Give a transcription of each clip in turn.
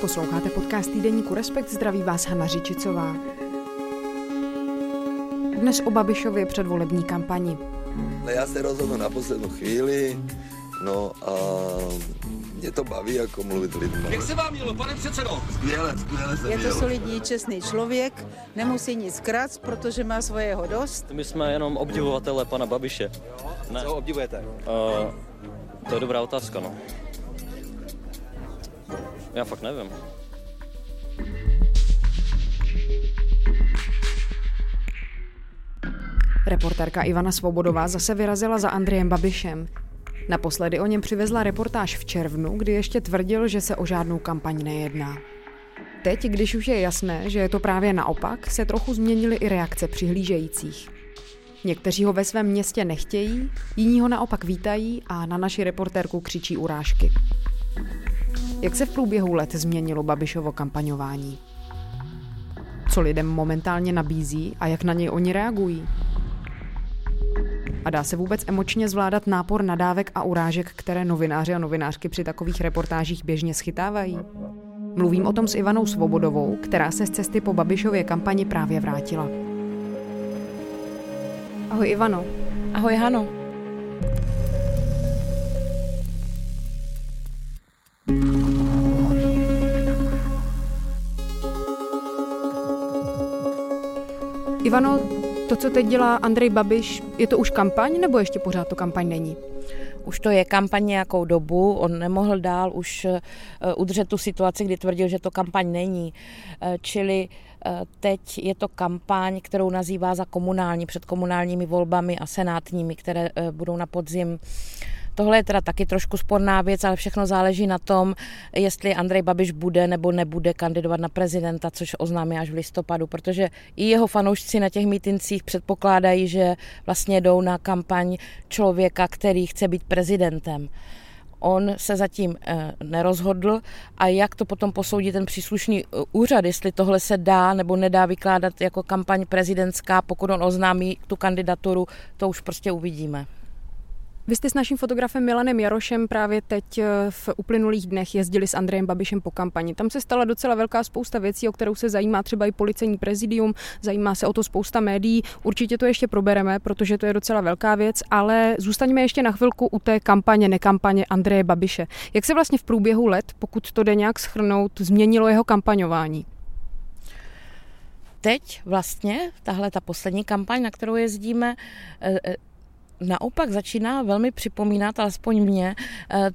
Posloucháte podcast týdeníku Respekt, zdraví vás Hana Řičicová. Dnes o Babišově předvolební kampani. No, já se rozhodnu na poslední chvíli, no a mě to baví jako mluvit lidmi. Jak se vám mělo, pane předsedo? Skvěle, skvěle se Je to solidní, čestný člověk, nemusí nic krát, protože má svojeho dost. My jsme jenom obdivovatele pana Babiše. Ne. Co ho obdivujete? Uh, to je dobrá otázka, no. Já fakt nevím. Reportérka Ivana Svobodová zase vyrazila za Andrejem Babišem. Naposledy o něm přivezla reportáž v červnu, kdy ještě tvrdil, že se o žádnou kampaň nejedná. Teď, když už je jasné, že je to právě naopak, se trochu změnily i reakce přihlížejících. Někteří ho ve svém městě nechtějí, jiní ho naopak vítají a na naši reportérku křičí urážky. Jak se v průběhu let změnilo Babišovo kampaňování? Co lidem momentálně nabízí a jak na něj oni reagují? A dá se vůbec emočně zvládat nápor nadávek a urážek, které novináři a novinářky při takových reportážích běžně schytávají? Mluvím o tom s Ivanou Svobodovou, která se z cesty po Babišově kampani právě vrátila. Ahoj Ivano. Ahoj Hano. Ivano, to, co teď dělá Andrej Babiš, je to už kampaň nebo ještě pořád to kampaň není? Už to je kampaň nějakou dobu, on nemohl dál už eh, udržet tu situaci, kdy tvrdil, že to kampaň není. Eh, Čili eh, teď je to kampaň, kterou nazývá za komunální, před komunálními volbami a senátními, které budou na podzim. Tohle je teda taky trošku sporná věc, ale všechno záleží na tom, jestli Andrej Babiš bude nebo nebude kandidovat na prezidenta, což oznámí až v listopadu, protože i jeho fanoušci na těch mítincích předpokládají, že vlastně jdou na kampaň člověka, který chce být prezidentem. On se zatím eh, nerozhodl a jak to potom posoudí ten příslušný eh, úřad, jestli tohle se dá nebo nedá vykládat jako kampaň prezidentská, pokud on oznámí tu kandidaturu, to už prostě uvidíme. Vy jste s naším fotografem Milanem Jarošem právě teď eh, v uplynulých dnech jezdili s Andrejem Babišem po kampani. Tam se stala docela velká spousta věcí, o kterou se zajímá třeba i policejní prezidium, zajímá se o to spousta médií. Určitě to ještě probereme, protože to je docela velká věc, ale zůstaňme ještě na chvilku u té kampaně, nekampaně Andreje Babiše. Jak se vlastně v průběhu let, pokud to jde nějak schrnout, změnilo jeho kampaňování? Teď vlastně, tahle ta poslední kampaň, na kterou jezdíme, eh, eh, naopak začíná velmi připomínat, alespoň mě, eh,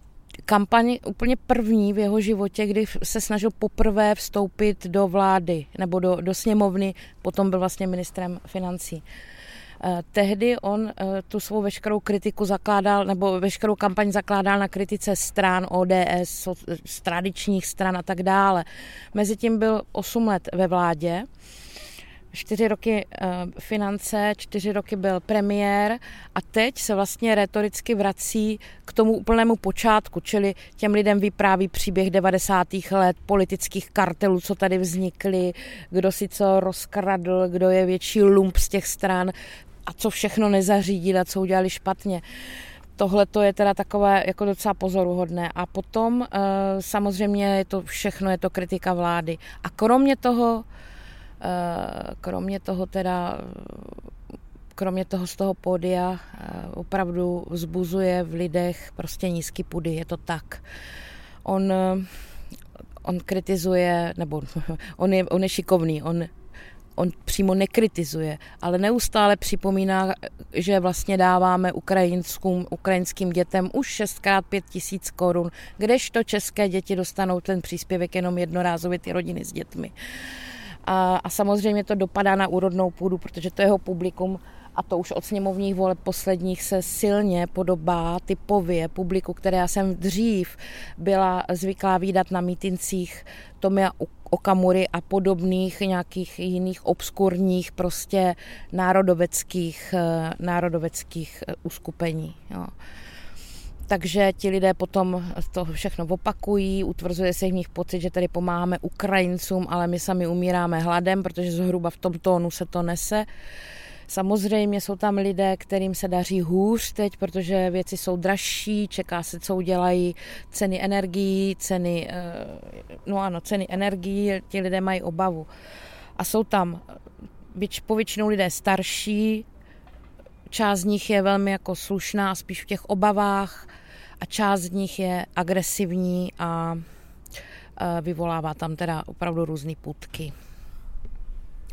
kampaň úplně první v jeho životě, kdy se snažil poprvé vstoupit do vlády nebo do, do sněmovny, potom byl vlastně ministrem financí. Eh, Tehdy on eh, tu svou veškerou kritiku zakládal, nebo veškerou kampaň zakládal na kritice stran ODS, tradičních stran a tak dále. Mezitím byl 8 let ve vládě, čtyři roky eh, finance, čtyři roky byl premiér a teď se vlastně retoricky vrací k tomu úplnému počátku, čili těm lidem vypráví příběh 90. let politických kartelů, co tady vznikly, kdo si co rozkradl, kdo je větší lump z těch stran a co všechno nezařídil a co udělali špatně. Tohle to je teda takové jako docela pozoruhodné. A potom eh, samozřejmě je to všechno, je to kritika vlády. A kromě toho kromě toho teda, kromě toho z toho pódia eh, opravdu vzbuzuje v lidech prostě nízký pudy, je to tak. On, eh, on kritizuje, nebo on je, on je šikovný, on on přímo nekritizuje, ale neustále připomíná, že vlastně dáváme ukrajinským, ukrajinským dětem už 6 x 5 tisíc korun, kdežto české děti dostanou ten příspěvek jenom jednorázově ty rodiny s dětmi. A, a samozřejmě to dopadá na úrodnou půdu, protože to jeho publikum a to už od sněmovních voleb posledních se silně podobá typově publiku, které já jsem dřív byla zvyklá výdat na mítincích Tomia Okamury a podobných nějakých jiných obskurních prostě národoveckých, národoveckých uskupení. Jo. Takže ti lidé potom to všechno opakují, utvrzuje se v nich pocit, že tady pomáháme Ukrajincům, ale my sami umíráme hladem, protože zhruba v tom tónu se to nese. Samozřejmě jsou tam lidé, kterým se daří hůř teď, protože věci jsou dražší, čeká se, co udělají ceny energií, ceny, eh, no ano, ceny energií, ti lidé mají obavu. A jsou tam povětšinou lidé starší, část z nich je velmi jako slušná, spíš v těch obavách a část z nich je agresivní a vyvolává tam teda opravdu různé putky.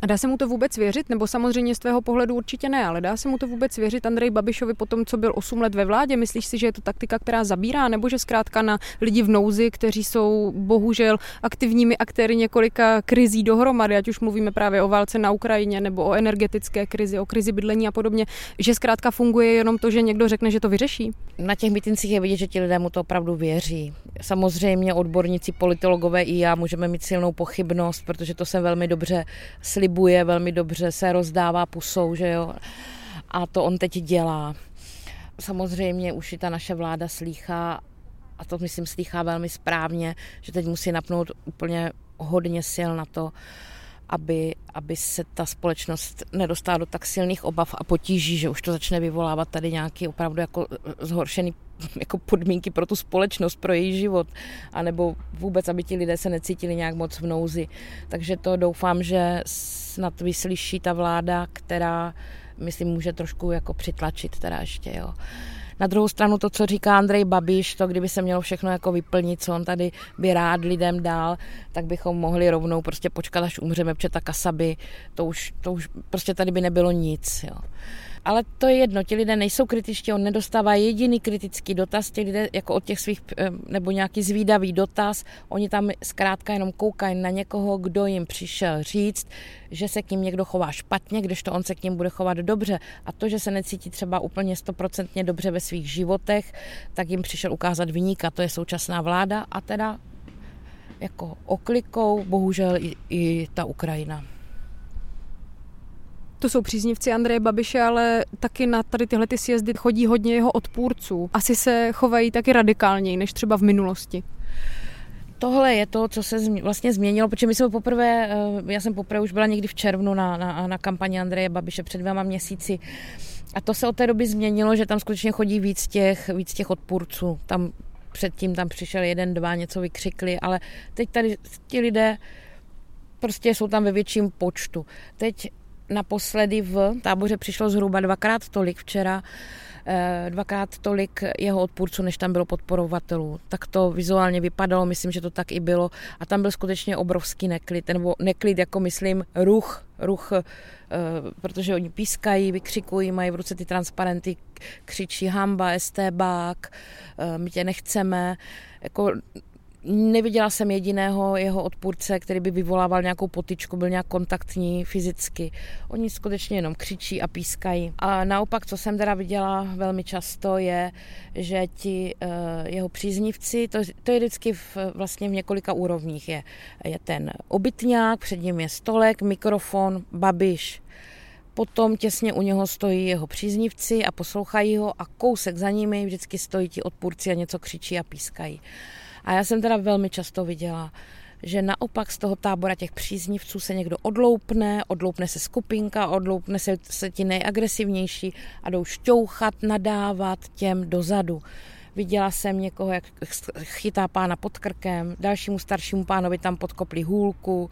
Dá se mu to vůbec věřit? Nebo samozřejmě z tvého pohledu určitě ne, ale dá se mu to vůbec věřit Andrej Babišovi po tom, co byl 8 let ve vládě? Myslíš si, že je to taktika, která zabírá, nebo že zkrátka na lidi v nouzi, kteří jsou bohužel aktivními aktéry několika krizí dohromady, ať už mluvíme právě o válce na Ukrajině nebo o energetické krizi, o krizi bydlení a podobně, že zkrátka funguje jenom to, že někdo řekne, že to vyřeší? Na těch mítincích je vidět, že ti lidé mu to opravdu věří. Samozřejmě odborníci, politologové i já můžeme mít silnou pochybnost, protože to se velmi dobře slibuje slibuje velmi dobře, se rozdává pusou, že jo. A to on teď dělá. Samozřejmě už i ta naše vláda slýchá, a to myslím slýchá velmi správně, že teď musí napnout úplně hodně sil na to, aby, aby se ta společnost nedostala do tak silných obav a potíží, že už to začne vyvolávat tady nějaký opravdu jako zhoršený jako podmínky pro tu společnost, pro její život, anebo vůbec, aby ti lidé se necítili nějak moc v nouzi. Takže to doufám, že snad vyslyší ta vláda, která, myslím, může trošku jako přitlačit teda ještě, jo. Na druhou stranu to, co říká Andrej Babiš, to kdyby se mělo všechno jako vyplnit, co on tady by rád lidem dál, tak bychom mohli rovnou prostě počkat, až umřeme, protože ta kasaby, to už, to už prostě tady by nebylo nic. Jo ale to je jedno, ti lidé nejsou kritičtí, on nedostává jediný kritický dotaz, ti lidé jako od těch svých, eh, nebo nějaký zvídavý dotaz, oni tam zkrátka jenom koukají na někoho, kdo jim přišel říct, že se k ním někdo chová špatně, když to on se k ním bude chovat dobře. A to, že se necítí třeba úplně stoprocentně dobře ve svých životech, tak jim přišel ukázat vyníka, to je současná vláda a teda jako oklikou bohužel i, i ta Ukrajina. To jsou příznivci Andreje Babiše, ale taky na tady tyhle ty sjezdy chodí hodně jeho odpůrců. Asi se chovají taky radikálněji než třeba v minulosti. Tohle je to, co se vlastně změnilo, protože my jsme poprvé, eh, já jsem poprvé už byla někdy v červnu na, na, na kampani Andreje Babiše před dvěma měsíci a to se od té doby změnilo, že tam skutečně chodí víc těch, víc těch odpůrců. Tam předtím tam přišel jeden, dva, něco vykřikli, ale teď tady ti lidé prostě jsou tam ve větším počtu. Teď naposledy v táboře přišlo zhruba dvakrát tolik včera, eh, dvakrát tolik jeho odpůrců, než tam bylo podporovatelů. Tak to vizuálně vypadalo, myslím, že to tak i bylo. A tam byl skutečně obrovský neklid, nebo neklid jako myslím ruch, ruch, eh, protože oni pískají, vykřikují, mají v ruce ty transparenty, křičí hamba, estébák, eh, my tě nechceme. Jako Neviděla jsem jediného jeho odpůrce, který by vyvolával nějakou potičku, byl nějak kontaktní fyzicky. Oni skutečně jenom křičí a pískají. A naopak, co jsem teda viděla velmi často, je, že ti uh, jeho příznivci, to, to je vždycky v, vlastně v několika úrovních, je, je ten obytňák, před ním je stolek, mikrofon, babiš, Potom těsně u něho stojí jeho příznivci a poslouchají ho a kousek za nimi vždycky stojí ti odpůrci a něco křičí a pískají. A já jsem teda velmi často viděla, že naopak z toho tábora těch příznivců se někdo odloupne, odloupne se skupinka, odloupne se, se ti nejagresivnější a jdou šťouchat, nadávat těm dozadu. Viděla jsem někoho, jak chytá pána pod krkem, dalšímu staršímu pánovi tam podkopli hůlku,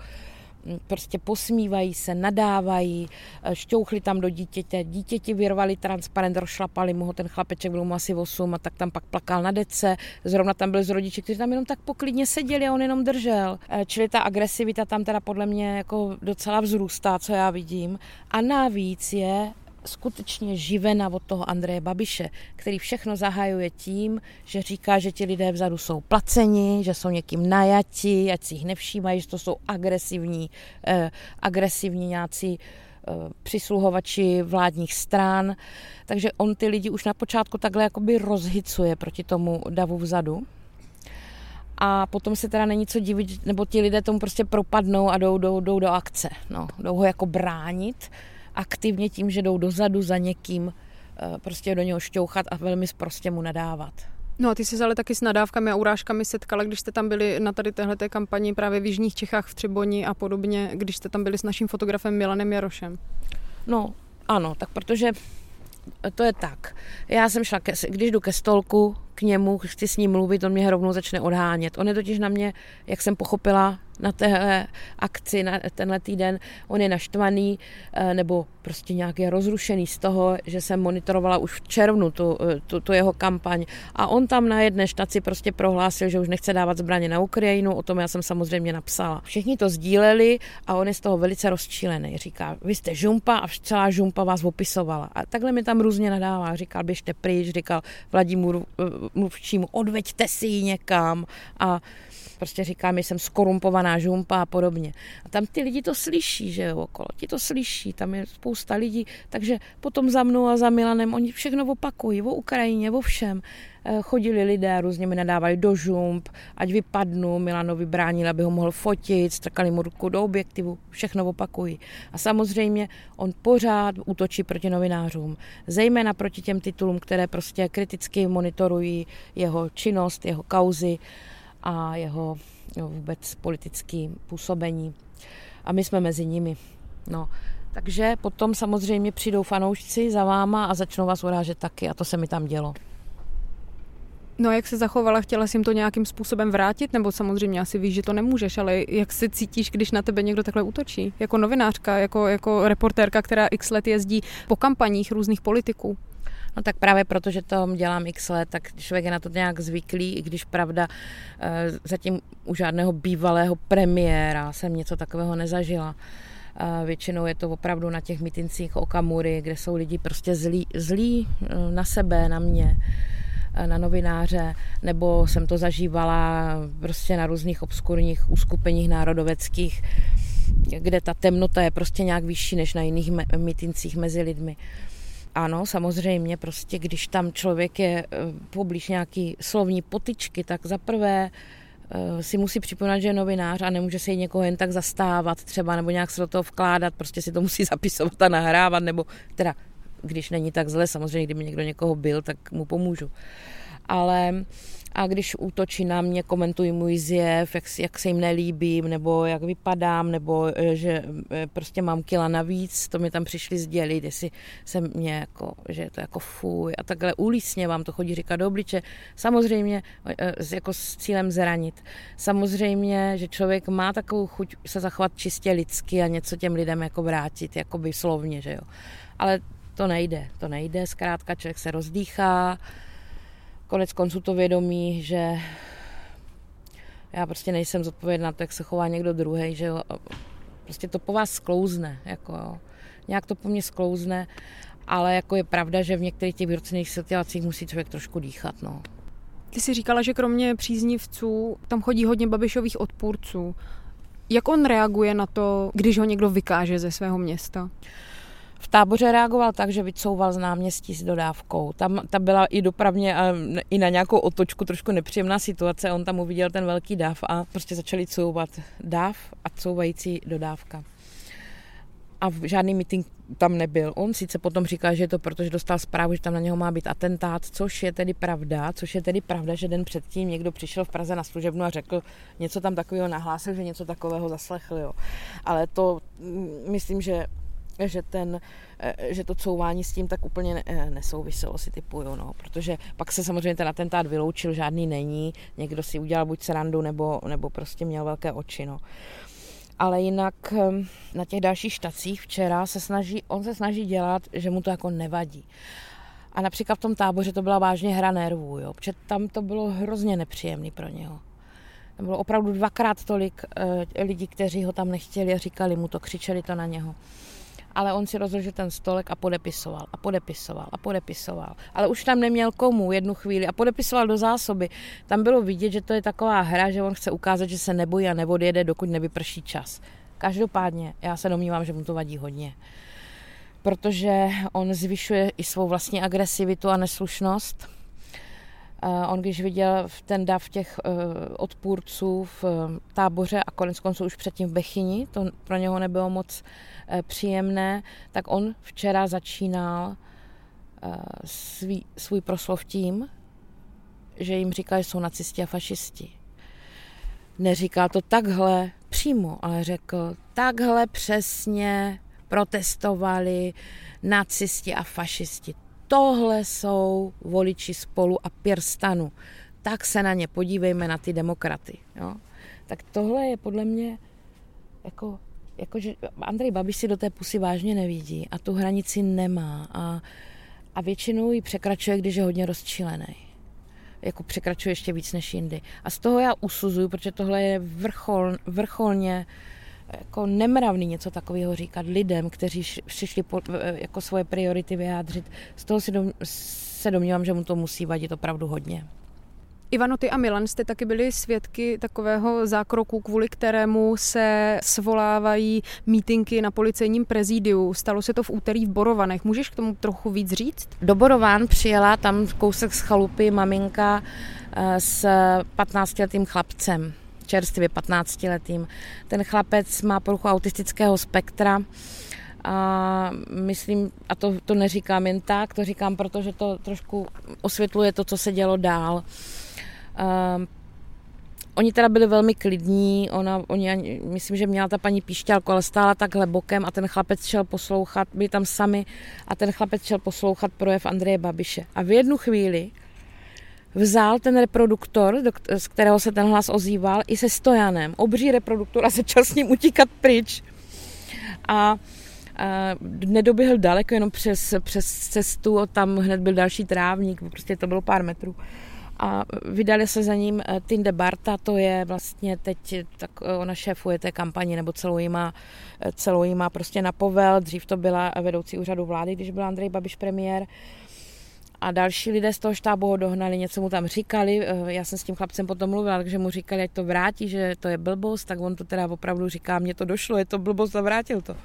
prostě posmívají se, nadávají, eh, šťouchli tam do dítěte, dítěti vyrvali transparent, rozšlapali mu ho, ten chlapeček byl mu asi 8 a tak tam pak plakal na dece, zrovna tam byli z rodiči, kteří tam jenom tak poklidně seděli a on jenom držel. Eh, čili ta agresivita tam teda podle mě jako docela vzrůstá, co já vidím. A navíc je skutečně živena od toho Andreje Babiše, který všechno zahajuje tím, že říká, že ti lidé vzadu jsou placeni, že jsou někým najati, ať si jich nevšímají, že to jsou agresivní, eh, agresivní nějací eh, přisluhovači vládních stran. Takže on ty lidi už na počátku takhle jakoby rozhicuje proti tomu davu vzadu. A potom se teda není co divit, nebo ti lidé tomu prostě propadnou a jdou, jdou, jdou do akce. No, jdou ho jako bránit aktivně tím, že jdou dozadu za někým, eh, prostě do něho šťouchat a velmi prostě mu nadávat. No a ty jsi ale taky s nadávkami a urážkami setkala, když jste tam byli na tady téhle kampani právě v Jižních Čechách v Třeboni a podobně, když jste tam byli s naším fotografem Milanem Jarošem. No, ano, tak protože to je tak. Já jsem šla, ke, když jdu ke stolku, k němu, chci s ním mluvit, on mě rovnou začne odhánět. On je totiž na mě, jak jsem pochopila, na téhle akci, na tenhle týden, on je naštvaný eh, nebo prostě nějak je rozrušený z toho, že jsem monitorovala už v červnu tu, eh, tu, tu jeho kampaň a on tam na jedné štaci prostě prohlásil, že už nechce dávat zbraně na Ukrajinu, o tom já jsem samozřejmě napsala. Všichni to sdíleli a on je z toho velice rozčílený. Říká, vy jste žumpa a celá žumpa vás opisovala. A takhle mi tam různě nadává. Říkal, běžte pryč, říkal Vladimíru eh, mluvčímu, odveďte si ji někam a prostě říkám, že jsem skorumpovaná žumpa a podobně. A tam ty lidi to slyší, že jo, okolo, ti to slyší, tam je spousta lidí, takže potom za mnou a za Milanem oni všechno opakují, o Ukrajině, o všem. Eh, chodili lidé, různě mi nadávali do žump, ať vypadnu, Milanovi bránil, aby ho mohl fotit, strkali mu ruku do objektivu, všechno opakují. A samozřejmě on pořád útočí proti novinářům, zejména proti těm titulům, které prostě kriticky monitorují jeho činnost, jeho kauzy a jeho vůbec politické působení. A my jsme mezi nimi. No. Takže potom samozřejmě přijdou fanoušci za váma a začnou vás urážet taky a to se mi tam dělo. No a jak se zachovala? Chtěla jsi jim to nějakým způsobem vrátit? Nebo samozřejmě asi víš, že to nemůžeš, ale jak se cítíš, když na tebe někdo takhle útočí? Jako novinářka, jako, jako reportérka, která x let jezdí po kampaních různých politiků? No tak právě proto, že to dělám x let, tak člověk je na to nějak zvyklý, i když pravda eh, zatím u žádného bývalého premiéra jsem něco takového nezažila. Eh, většinou je to opravdu na těch mitincích Okamury, kde jsou lidi prostě zlí, zlí eh, na sebe, na mě na novináře, nebo jsem to zažívala prostě na různých obskurních uskupeních národoveckých, kde ta temnota je prostě nějak vyšší než na jiných mitincích mezi lidmi. Ano, samozřejmě, prostě když tam člověk je eh, poblíž nějaký slovní potičky, tak za prvé eh, si musí připomínat, že je novinář a nemůže se jí někoho jen tak zastávat třeba, nebo nějak se do toho vkládat, prostě si to musí zapisovat a nahrávat, nebo teda když není tak zle, samozřejmě, kdyby někdo někoho byl, tak mu pomůžu. Ale a když útočí na mě, komentují můj zjev, jak, jak se jim nelíbím, nebo jak vypadám, nebo e, že e, prostě mám kila navíc, to mi tam přišli sdělit, jestli se mě jako, že je to jako fuj a takhle úlísně vám to chodí říkat do obliče. Samozřejmě e, jako s cílem zranit. Samozřejmě, že člověk má takovou chuť se zachovat čistě lidsky a něco těm lidem jako vrátit, jako by slovně, že jo. Ale to nejde, to nejde, zkrátka člověk se rozdýchá, konec konců to vědomí, že já prostě nejsem zodpovědná to, jak se chová někdo druhý, že jo, prostě to po vás sklouzne, jako jo. nějak to po mně sklouzne, ale jako je pravda, že v některých těch vyrocených situacích musí člověk trošku dýchat, no. Ty jsi říkala, že kromě příznivců tam chodí hodně babišových odpůrců. Jak on reaguje na to, když ho někdo vykáže ze svého města? V táboře reagoval tak, že vycouval z náměstí s dodávkou. Tam ta byla i dopravně a i na nějakou otočku trošku nepříjemná situace. On tam uviděl ten velký dáv a prostě začali couvat dáv a couvající dodávka. A žádný meeting tam nebyl. On sice potom říká, že je to proto, že dostal zprávu, že tam na něho má být atentát, což je tedy pravda, což je tedy pravda, že den předtím někdo přišel v Praze na služebnu a řekl, něco tam takového nahlásil, že něco takového zaslechl. Jo. Ale to mm, myslím, že že, ten, eh, že to couvání s tím tak úplně eh, nesouviselo, si typuju, no, protože pak se samozřejmě ten atentát vyloučil, žádný není, někdo si udělal buď srandu, nebo, nebo prostě měl velké oči, no. Ale jinak ehm, na těch dalších štacích včera se snaží, on se snaží dělat, že mu to jako nevadí. A například v tom táboře to byla vážně hra nervů, jo, protože tam to bylo hrozně nepříjemný pro něho. Tam bylo opravdu dvakrát tolik e, lidí, kteří ho tam nechtěli a říkali mu to, křičeli to na něho ale on si rozložil ten stolek a podepisoval a podepisoval a podepisoval. Ale už tam neměl komu jednu chvíli a podepisoval do zásoby. Tam bylo vidět, že to je taková hra, že on chce ukázat, že se nebojí a neodjede, dokud nevyprší čas. Každopádně já se domnívám, že mu to vadí hodně. Protože on zvyšuje i svou vlastní agresivitu a neslušnost. On když viděl ten dav těch eh, odpůrců v eh, táboře a konec konců už předtím v Bechyni, to pro něho nebylo moc Eh, příjemné, tak on včera začínal eh, svý, svůj proslov tím, že jim říkal, že jsou nacisti a fašisti. Neříkal to takhle přímo, ale řekl, takhle přesně protestovali nacisti a fašisti. Tohle jsou voliči spolu a Pirstanu. Tak se na ně podívejme, na ty demokraty. Jo? Tak tohle je podle mě jako, jako že Andrej Babiš si do té pusy vážně nevidí a tu hranici nemá a, a většinou ji překračuje, když je hodně rozčilený. Jako překračuje ještě víc než jindy. A z toho já usuzuju, protože tohle je vrchol, vrcholně jako nemravný něco takového říkat lidem, kteří přišli po, jako svoje priority vyjádřit. Z toho si dom, se domnívám, že mu to musí vadit opravdu hodně. Ivano, ty a Milan jste taky byli svědky takového zákroku, kvůli kterému se svolávají mítinky na policejním prezídiu. Stalo se to v úterý v Borovanech. Můžeš k tomu trochu víc říct? Do Borován přijela tam kousek z chalupy maminka eh, s 15-letým chlapcem čerstvě 15-letým. Ten chlapec má poruchu autistického spektra a myslím, a to, to neříkám jen tak, to říkám, protože to trošku osvětluje to, co se dělo dál. Uh, Oni teda byli velmi klidní, ona, oni, myslím, že měla ta paní píšťalku, ale stála takhle bokem a ten chlapec šel poslouchat, byli tam sami a ten chlapec šel poslouchat projev Andreje Babiše. A v jednu chvíli vzal ten reproduktor, z kterého se ten hlas ozýval, i se stojanem, obří reproduktor a začal s ním utíkat pryč. A a nedoběhl daleko, jenom přes, přes cestu, tam hned byl další trávník, prostě to bylo pár metrů. A vydali se za ním eh, Tinde Barta, to je vlastně teď, tak eh, ona šéfuje té kampani, nebo celou jí má, eh, celou jí má prostě na povel, dřív to byla vedoucí úřadu vlády, když byl Andrej Babiš premiér a další lidé z toho štábu ho dohnali, něco mu tam říkali, eh, já jsem s tím chlapcem potom mluvila, takže mu říkali, ať to vrátí, že to je blbost, tak on to teda opravdu říká, mně to došlo, je to blbost a vrátil to.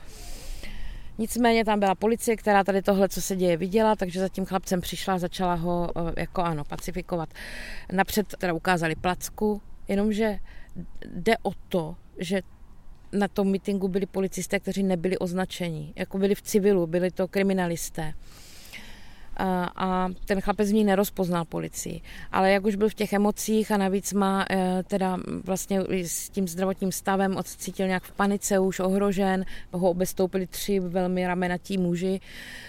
Nicméně tam byla policie, která tady tohle, co se děje, viděla, takže za tím chlapcem přišla a začala ho eh, jako ano, pacifikovat. Napřed teda ukázali placku, jenomže jde o to, že na tom mitingu byli policisté, kteří nebyli označeni, jako byli v civilu, byli to kriminalisté a ten chlapec z ní nerozpoznal policii. Ale jak už byl v těch emocích a navíc má e, teda vlastně s tím zdravotním stavem odcítil nějak v panice, už ohrožen, ho obestoupili tři velmi ramenatí muži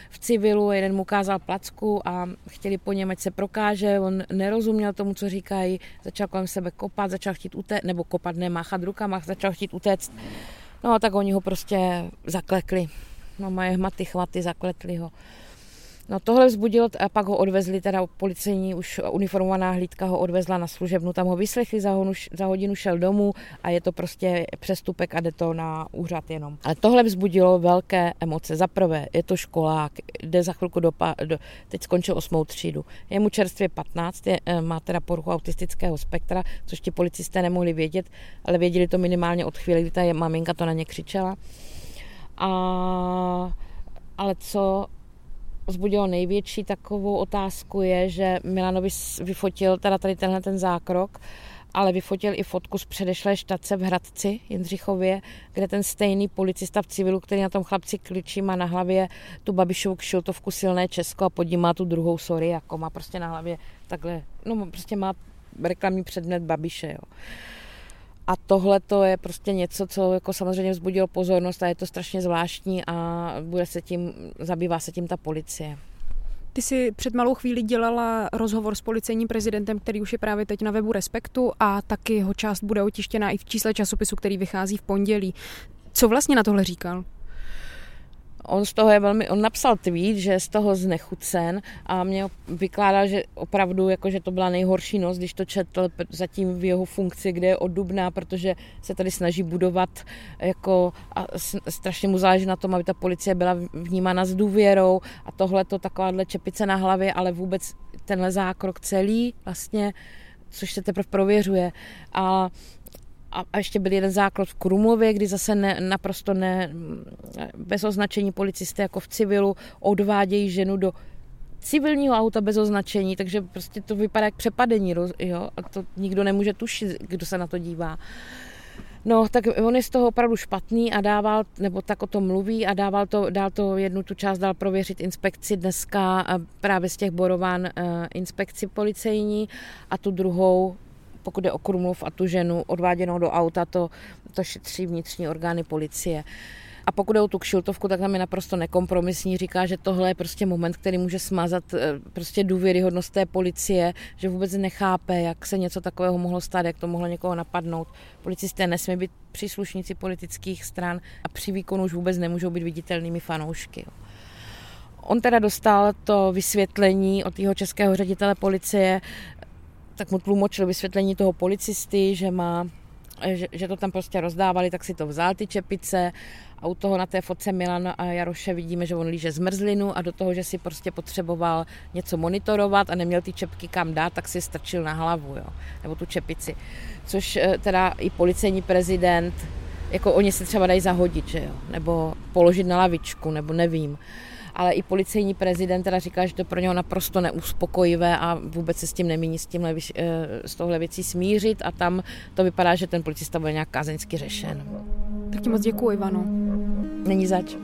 v civilu, jeden mu ukázal placku a chtěli po něm, ať se prokáže, on nerozuměl tomu, co říkají, začal kolem sebe kopat, začal chtít utéct, nebo kopat, nemáchat rukama, začal chtít utéct. No a tak oni ho prostě zaklekli. No mají hmaty, chvaty, zakletli ho. No tohle vzbudilo a pak ho odvezli, teda policejní už uniformovaná hlídka ho odvezla na služebnu, tam ho vyslechli, za, honu, za hodinu šel domů a je to prostě přestupek a jde to na úřad jenom. Ale tohle vzbudilo velké emoce. Za prvé, je to školák, jde za chvilku do, do teď skončil osmou třídu. Je mu čerstvě 15, je, eh, má teda poruchu autistického spektra, což ti policisté nemohli vědět, ale věděli to minimálně od chvíle, kdy ta maminka to na ně křičela. A ale co vzbudilo největší takovou otázku je, že Milanovi vyfotil teda tady tenhle ten zákrok, ale vyfotil i fotku z předešlé štace v Hradci Jindřichově, kde ten stejný policista v civilu, který na tom chlapci kličí, má na hlavě tu Babišovu kšiltovku silné Česko a pod ním má tu druhou sorry, jako má prostě na hlavě takhle, no prostě má reklamní předmět Babiše, jo. A tohle to je prostě něco, co jako samozřejmě vzbudilo pozornost a je to strašně zvláštní a bude se tím, zabývá se tím ta policie. Ty jsi před malou chvíli dělala rozhovor s policejním prezidentem, který už je právě teď na webu Respektu a taky jeho část bude otištěná i v čísle časopisu, který vychází v pondělí. Co vlastně na tohle říkal? On z toho je velmi, on napsal tweet, že je z toho znechucen a mě vykládal, že opravdu jako, že to byla nejhorší noc, když to četl zatím v jeho funkci, kde je odubná, protože se tady snaží budovat jako a strašně mu záleží na tom, aby ta policie byla vnímána s důvěrou a tohle to takováhle čepice na hlavě, ale vůbec tenhle zákrok celý vlastně což se teprve prověřuje. A a, a ještě byl jeden základ v Krumlově, kdy zase ne, naprosto ne, bez označení policisté jako v civilu odvádějí ženu do civilního auta bez označení, takže prostě to vypadá jak přepadení, jo? a to nikdo nemůže tušit, kdo se na to dívá. No, tak on je z toho opravdu špatný a dával, nebo tak o tom mluví a dával to, dál to jednu tu část dal prověřit inspekci dneska právě z těch borován inspekci policejní a tu druhou pokud je o Krumlov a tu ženu odváděnou do auta, to, to šetří vnitřní orgány policie. A pokud je o tu kšiltovku, tak tam je naprosto nekompromisní. Říká, že tohle je prostě moment, který může smazat eh, prostě důvěryhodnost té policie, že vůbec nechápe, jak se něco takového mohlo stát, jak to mohlo někoho napadnout. Policisté nesmí být příslušníci politických stran a při výkonu už vůbec nemůžou být viditelnými fanoušky. On teda dostal to vysvětlení od jeho českého ředitele policie, tak mu tlumočil vysvětlení toho policisty, že má že, že to tam prostě rozdávali, tak si to vzal ty čepice a u toho na té fotce Milana a Jaroše vidíme, že on líže zmrzlinu a do toho, že si prostě potřeboval něco monitorovat a neměl ty čepky kam dát, tak si strčil na hlavu, jo, nebo tu čepici. Což eh, teda i policejní prezident, jako oni se třeba dají zahodit, že jo, nebo položit na lavičku, nebo nevím ale i policejní prezident teda říká, že to pro něho naprosto neuspokojivé a vůbec se s tím nemíní s, tímhle, eh, s tohle věcí smířit a tam to vypadá, že ten policista bude nějak kázeňsky řešen. Tak ti moc děkuji, Ivano. Není zač.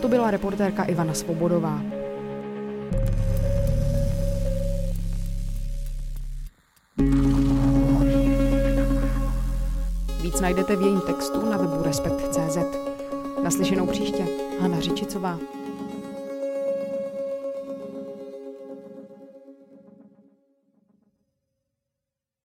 To byla reportérka Ivana Svobodová. Víc najdete v jejím textu na webu Respekt.cz. Naslyšenou příště. Hana Řičicová.